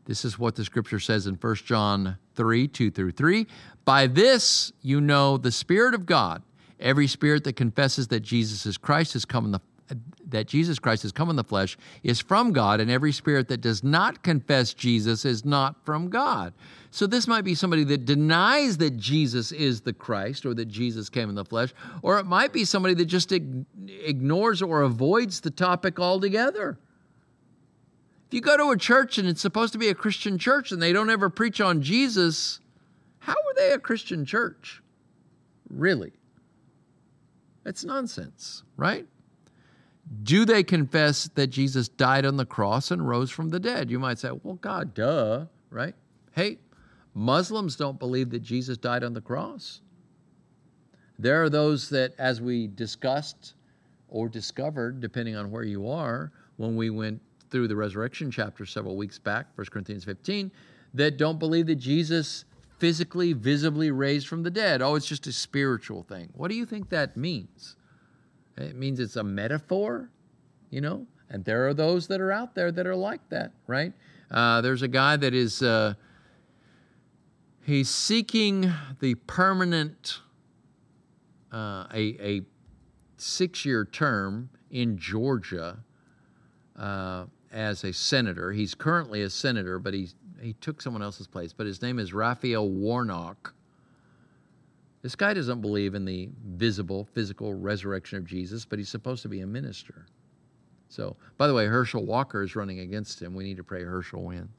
A: This is what the scripture says in 1 John 3 2 through 3. By this you know the Spirit of God. Every spirit that confesses that Jesus is Christ has come in the that Jesus Christ has come in the flesh is from God, and every spirit that does not confess Jesus is not from God. So this might be somebody that denies that Jesus is the Christ or that Jesus came in the flesh, or it might be somebody that just ignores or avoids the topic altogether. If you go to a church and it's supposed to be a Christian church and they don't ever preach on Jesus, how are they a Christian church? Really? It's nonsense, right? Do they confess that Jesus died on the cross and rose from the dead? You might say, well, God, duh, right? Hey, Muslims don't believe that Jesus died on the cross. There are those that, as we discussed or discovered, depending on where you are, when we went through the resurrection chapter several weeks back, 1 Corinthians 15, that don't believe that Jesus physically, visibly raised from the dead. Oh, it's just a spiritual thing. What do you think that means? It means it's a metaphor, you know? And there are those that are out there that are like that, right? Uh, there's a guy that is uh, He's seeking the permanent, uh, a, a six year term in Georgia uh, as a senator. He's currently a senator, but he's, he took someone else's place. But his name is Raphael Warnock. This guy doesn't believe in the visible, physical resurrection of Jesus, but he's supposed to be a minister. So, by the way, Herschel Walker is running against him. We need to pray Herschel win.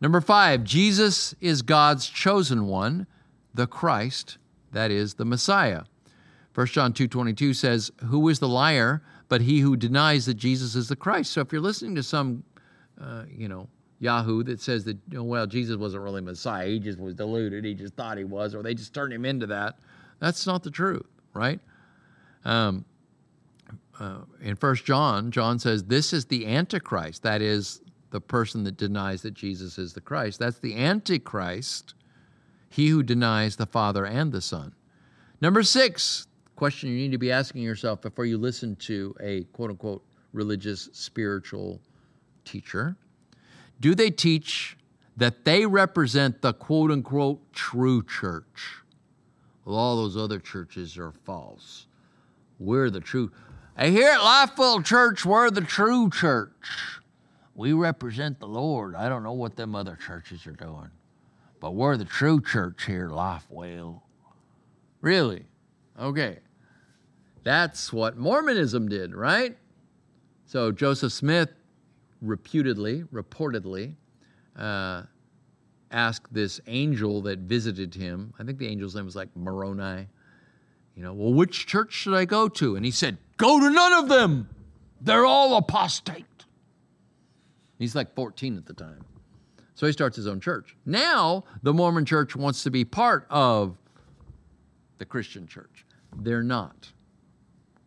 A: Number five, Jesus is God's chosen one, the Christ, that is the Messiah. 1 John 2.22 says, Who is the liar but he who denies that Jesus is the Christ? So if you're listening to some, uh, you know, Yahoo that says that, well, Jesus wasn't really Messiah, he just was deluded, he just thought he was, or they just turned him into that, that's not the truth, right? Um, uh, in First John, John says, This is the Antichrist, that is the person that denies that Jesus is the Christ. That's the Antichrist, he who denies the Father and the Son. Number six, question you need to be asking yourself before you listen to a quote unquote religious spiritual teacher do they teach that they represent the quote unquote true church? Well, all those other churches are false. We're the true. Hey, here at Lifewell Church, we're the true church. We represent the Lord. I don't know what them other churches are doing, but we're the true church here Lifewell. Really? Okay. That's what Mormonism did, right? So Joseph Smith reputedly, reportedly, uh, asked this angel that visited him. I think the angel's name was like Moroni. You know, well, which church should I go to? And he said, Go to none of them. They're all apostate. He's like 14 at the time. So he starts his own church. Now, the Mormon church wants to be part of the Christian church. They're not.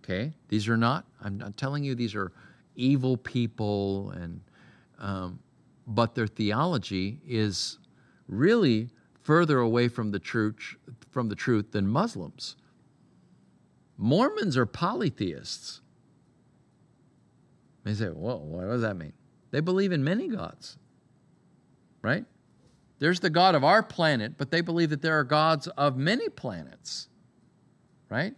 A: Okay? These are not. I'm not telling you these are evil people, and um, but their theology is really further away from the truth from the truth than Muslims. Mormons are polytheists. They say, "Whoa, what does that mean?" They believe in many gods, right? There's the God of our planet, but they believe that there are gods of many planets, right?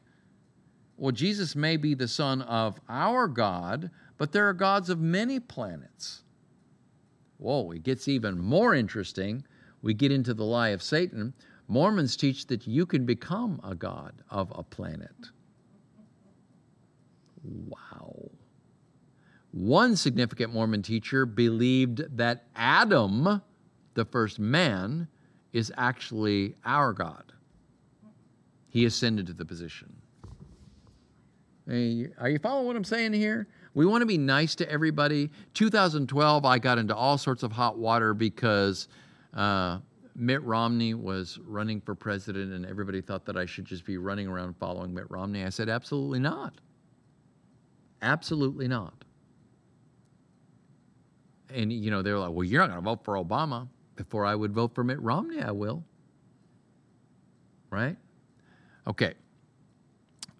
A: Well, Jesus may be the son of our God, but there are gods of many planets. Whoa, it gets even more interesting. We get into the lie of Satan. Mormons teach that you can become a god of a planet. Wow. One significant Mormon teacher believed that Adam, the first man, is actually our God. He ascended to the position. Are you following what I'm saying here? We want to be nice to everybody. 2012, I got into all sorts of hot water because uh, Mitt Romney was running for president, and everybody thought that I should just be running around following Mitt Romney. I said, absolutely not. Absolutely not. And, you know, they're like, well, you're not going to vote for Obama. Before I would vote for Mitt Romney, I will. Right? Okay.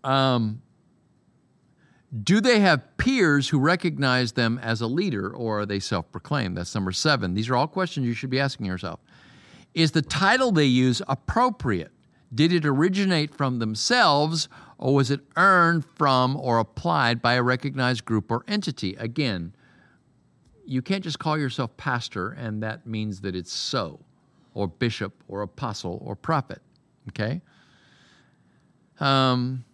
A: Um, do they have peers who recognize them as a leader or are they self proclaimed? That's number seven. These are all questions you should be asking yourself. Is the title they use appropriate? Did it originate from themselves or was it earned from or applied by a recognized group or entity? Again, you can't just call yourself pastor and that means that it's so, or bishop, or apostle, or prophet. Okay? Um,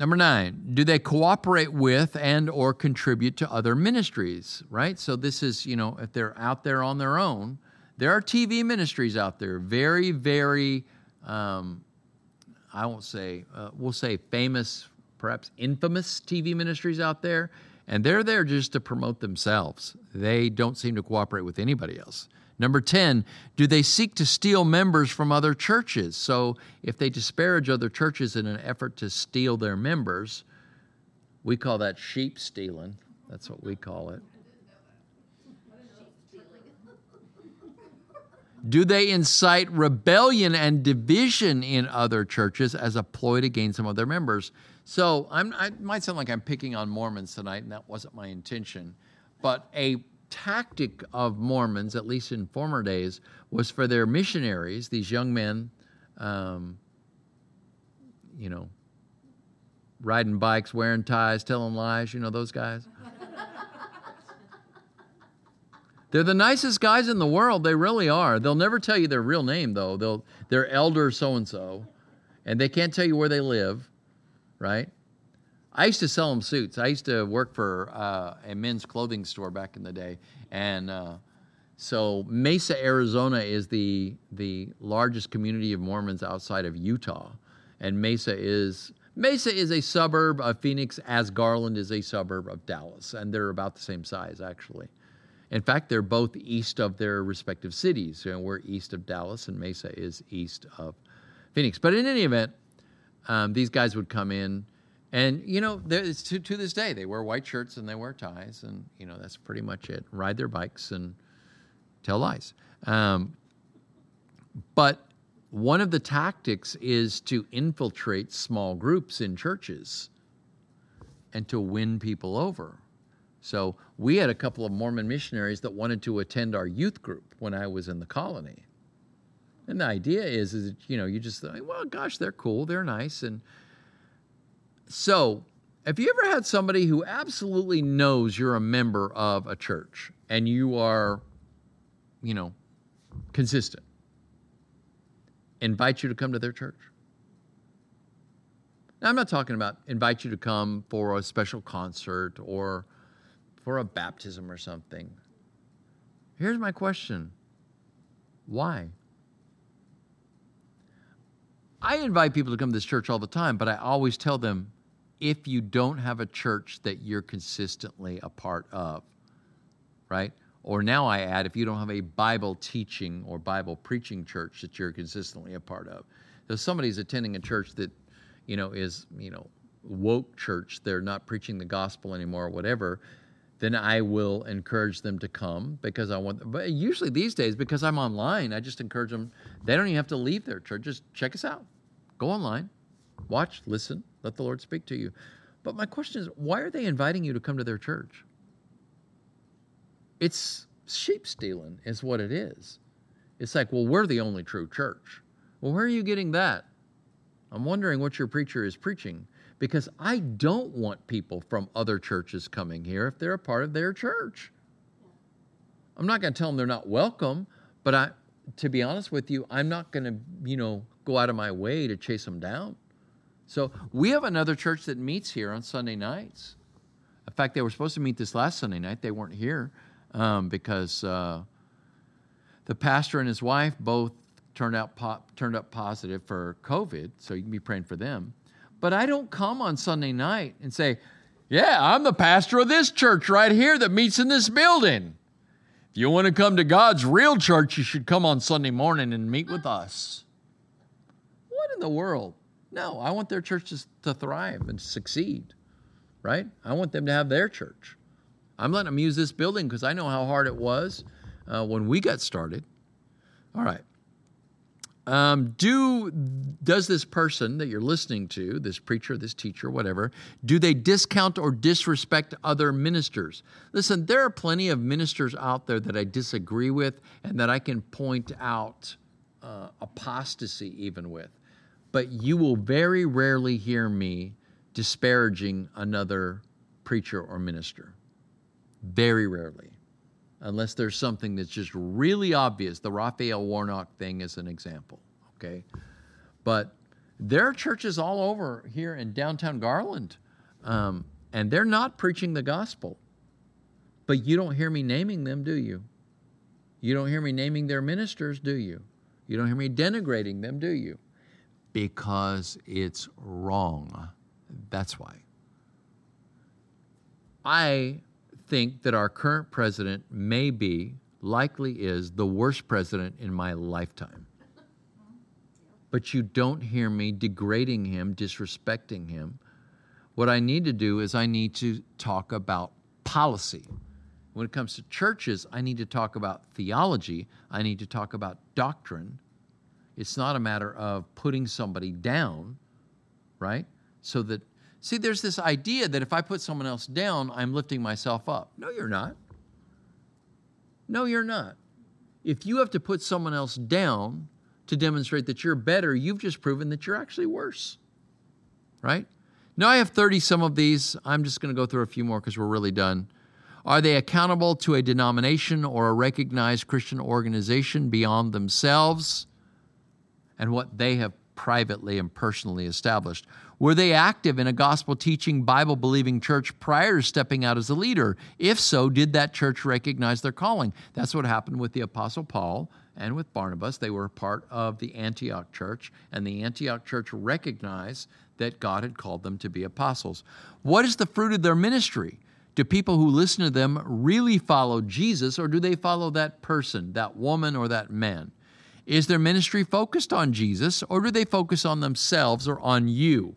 A: Number nine, do they cooperate with and or contribute to other ministries, right? So this is, you know, if they're out there on their own, there are TV ministries out there, very, very, um, I won't say, uh, we'll say famous, perhaps infamous TV ministries out there, and they're there just to promote themselves. They don't seem to cooperate with anybody else. Number 10, do they seek to steal members from other churches? So if they disparage other churches in an effort to steal their members, we call that sheep stealing. That's what we call it. Do they incite rebellion and division in other churches as a ploy to gain some of their members? So I'm, I might sound like I'm picking on Mormons tonight, and that wasn't my intention. But a tactic of Mormons, at least in former days, was for their missionaries, these young men, um, you know, riding bikes, wearing ties, telling lies, you know, those guys. *laughs* They're the nicest guys in the world. They really are. They'll never tell you their real name, though. They'll, they're elder so and so, and they can't tell you where they live, right? I used to sell them suits. I used to work for uh, a men's clothing store back in the day, and uh, So Mesa, Arizona is the the largest community of Mormons outside of Utah, and Mesa is Mesa is a suburb of Phoenix, as Garland is a suburb of Dallas, and they're about the same size actually. In fact, they're both east of their respective cities. You know, we're east of Dallas, and Mesa is east of Phoenix. But in any event, um, these guys would come in, and you know, to, to this day, they wear white shirts and they wear ties, and you know, that's pretty much it. Ride their bikes and tell lies. Um, but one of the tactics is to infiltrate small groups in churches and to win people over. So we had a couple of Mormon missionaries that wanted to attend our youth group when I was in the colony. And the idea is, is that, you know, you just think, well, gosh, they're cool, they're nice. And so have you ever had somebody who absolutely knows you're a member of a church and you are, you know, consistent, invite you to come to their church? Now, I'm not talking about invite you to come for a special concert or for a baptism or something. Here's my question Why? I invite people to come to this church all the time, but I always tell them if you don't have a church that you're consistently a part of, right? Or now I add, if you don't have a Bible teaching or Bible preaching church that you're consistently a part of. So somebody's attending a church that, you know, is, you know, woke church, they're not preaching the gospel anymore or whatever, then I will encourage them to come because I want. But usually these days, because I'm online, I just encourage them. They don't even have to leave their church. Just check us out. Go online, watch, listen, let the Lord speak to you. But my question is, why are they inviting you to come to their church? It's sheep stealing, is what it is. It's like, well, we're the only true church. Well, where are you getting that? I'm wondering what your preacher is preaching because I don't want people from other churches coming here if they're a part of their church. I'm not going to tell them they're not welcome, but I, to be honest with you, I'm not going to, you know, go out of my way to chase them down. So we have another church that meets here on Sunday nights. In fact, they were supposed to meet this last Sunday night. They weren't here um, because uh, the pastor and his wife both turned out po- turned up positive for COVID. So you can be praying for them. But I don't come on Sunday night and say, Yeah, I'm the pastor of this church right here that meets in this building. If you want to come to God's real church, you should come on Sunday morning and meet with us. What in the world? No, I want their churches to thrive and succeed, right? I want them to have their church. I'm letting them use this building because I know how hard it was uh, when we got started. All right. Um, do does this person that you're listening to, this preacher, this teacher, whatever, do they discount or disrespect other ministers? Listen, there are plenty of ministers out there that I disagree with and that I can point out uh, apostasy even with, but you will very rarely hear me disparaging another preacher or minister. Very rarely unless there's something that's just really obvious. The Raphael Warnock thing is an example, okay? But there are churches all over here in downtown Garland, um, and they're not preaching the gospel. But you don't hear me naming them, do you? You don't hear me naming their ministers, do you? You don't hear me denigrating them, do you? Because it's wrong. That's why. I think that our current president may be, likely is, the worst president in my lifetime. But you don't hear me degrading him, disrespecting him. What I need to do is I need to talk about policy. When it comes to churches, I need to talk about theology, I need to talk about doctrine. It's not a matter of putting somebody down, right? So that See, there's this idea that if I put someone else down, I'm lifting myself up. No, you're not. No, you're not. If you have to put someone else down to demonstrate that you're better, you've just proven that you're actually worse. Right? Now I have 30 some of these. I'm just going to go through a few more because we're really done. Are they accountable to a denomination or a recognized Christian organization beyond themselves and what they have privately and personally established? Were they active in a gospel teaching, Bible believing church prior to stepping out as a leader? If so, did that church recognize their calling? That's what happened with the Apostle Paul and with Barnabas. They were part of the Antioch church, and the Antioch church recognized that God had called them to be apostles. What is the fruit of their ministry? Do people who listen to them really follow Jesus, or do they follow that person, that woman, or that man? Is their ministry focused on Jesus, or do they focus on themselves or on you?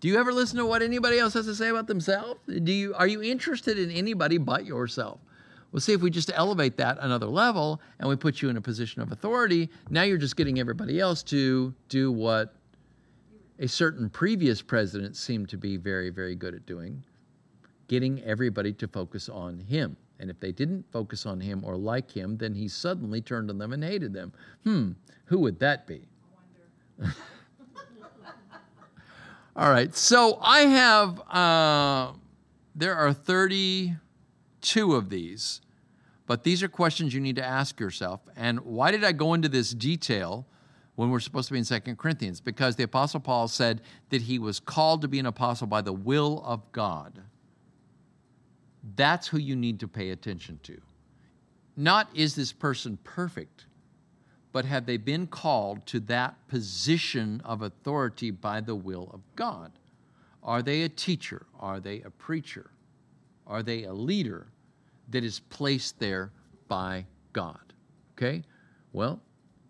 A: Do you ever listen to what anybody else has to say about themselves? Do you are you interested in anybody but yourself? Well, see if we just elevate that another level and we put you in a position of authority. Now you're just getting everybody else to do what a certain previous president seemed to be very, very good at doing, getting everybody to focus on him. And if they didn't focus on him or like him, then he suddenly turned on them and hated them. Hmm, who would that be? *laughs* All right, so I have, uh, there are 32 of these, but these are questions you need to ask yourself. And why did I go into this detail when we're supposed to be in Second Corinthians? Because the Apostle Paul said that he was called to be an apostle by the will of God. That's who you need to pay attention to. Not is this person perfect, but have they been called to that position of authority by the will of God? Are they a teacher? Are they a preacher? Are they a leader that is placed there by God? Okay? Well,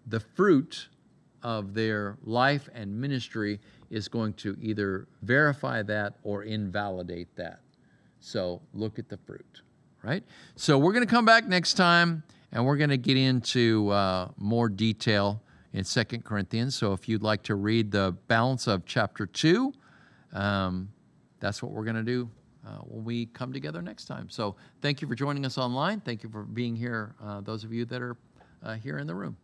A: the fruit of their life and ministry is going to either verify that or invalidate that. So look at the fruit, right? So we're going to come back next time and we're going to get into uh, more detail in Second Corinthians. So if you'd like to read the balance of chapter 2, um, that's what we're going to do uh, when we come together next time. So thank you for joining us online. Thank you for being here, uh, those of you that are uh, here in the room.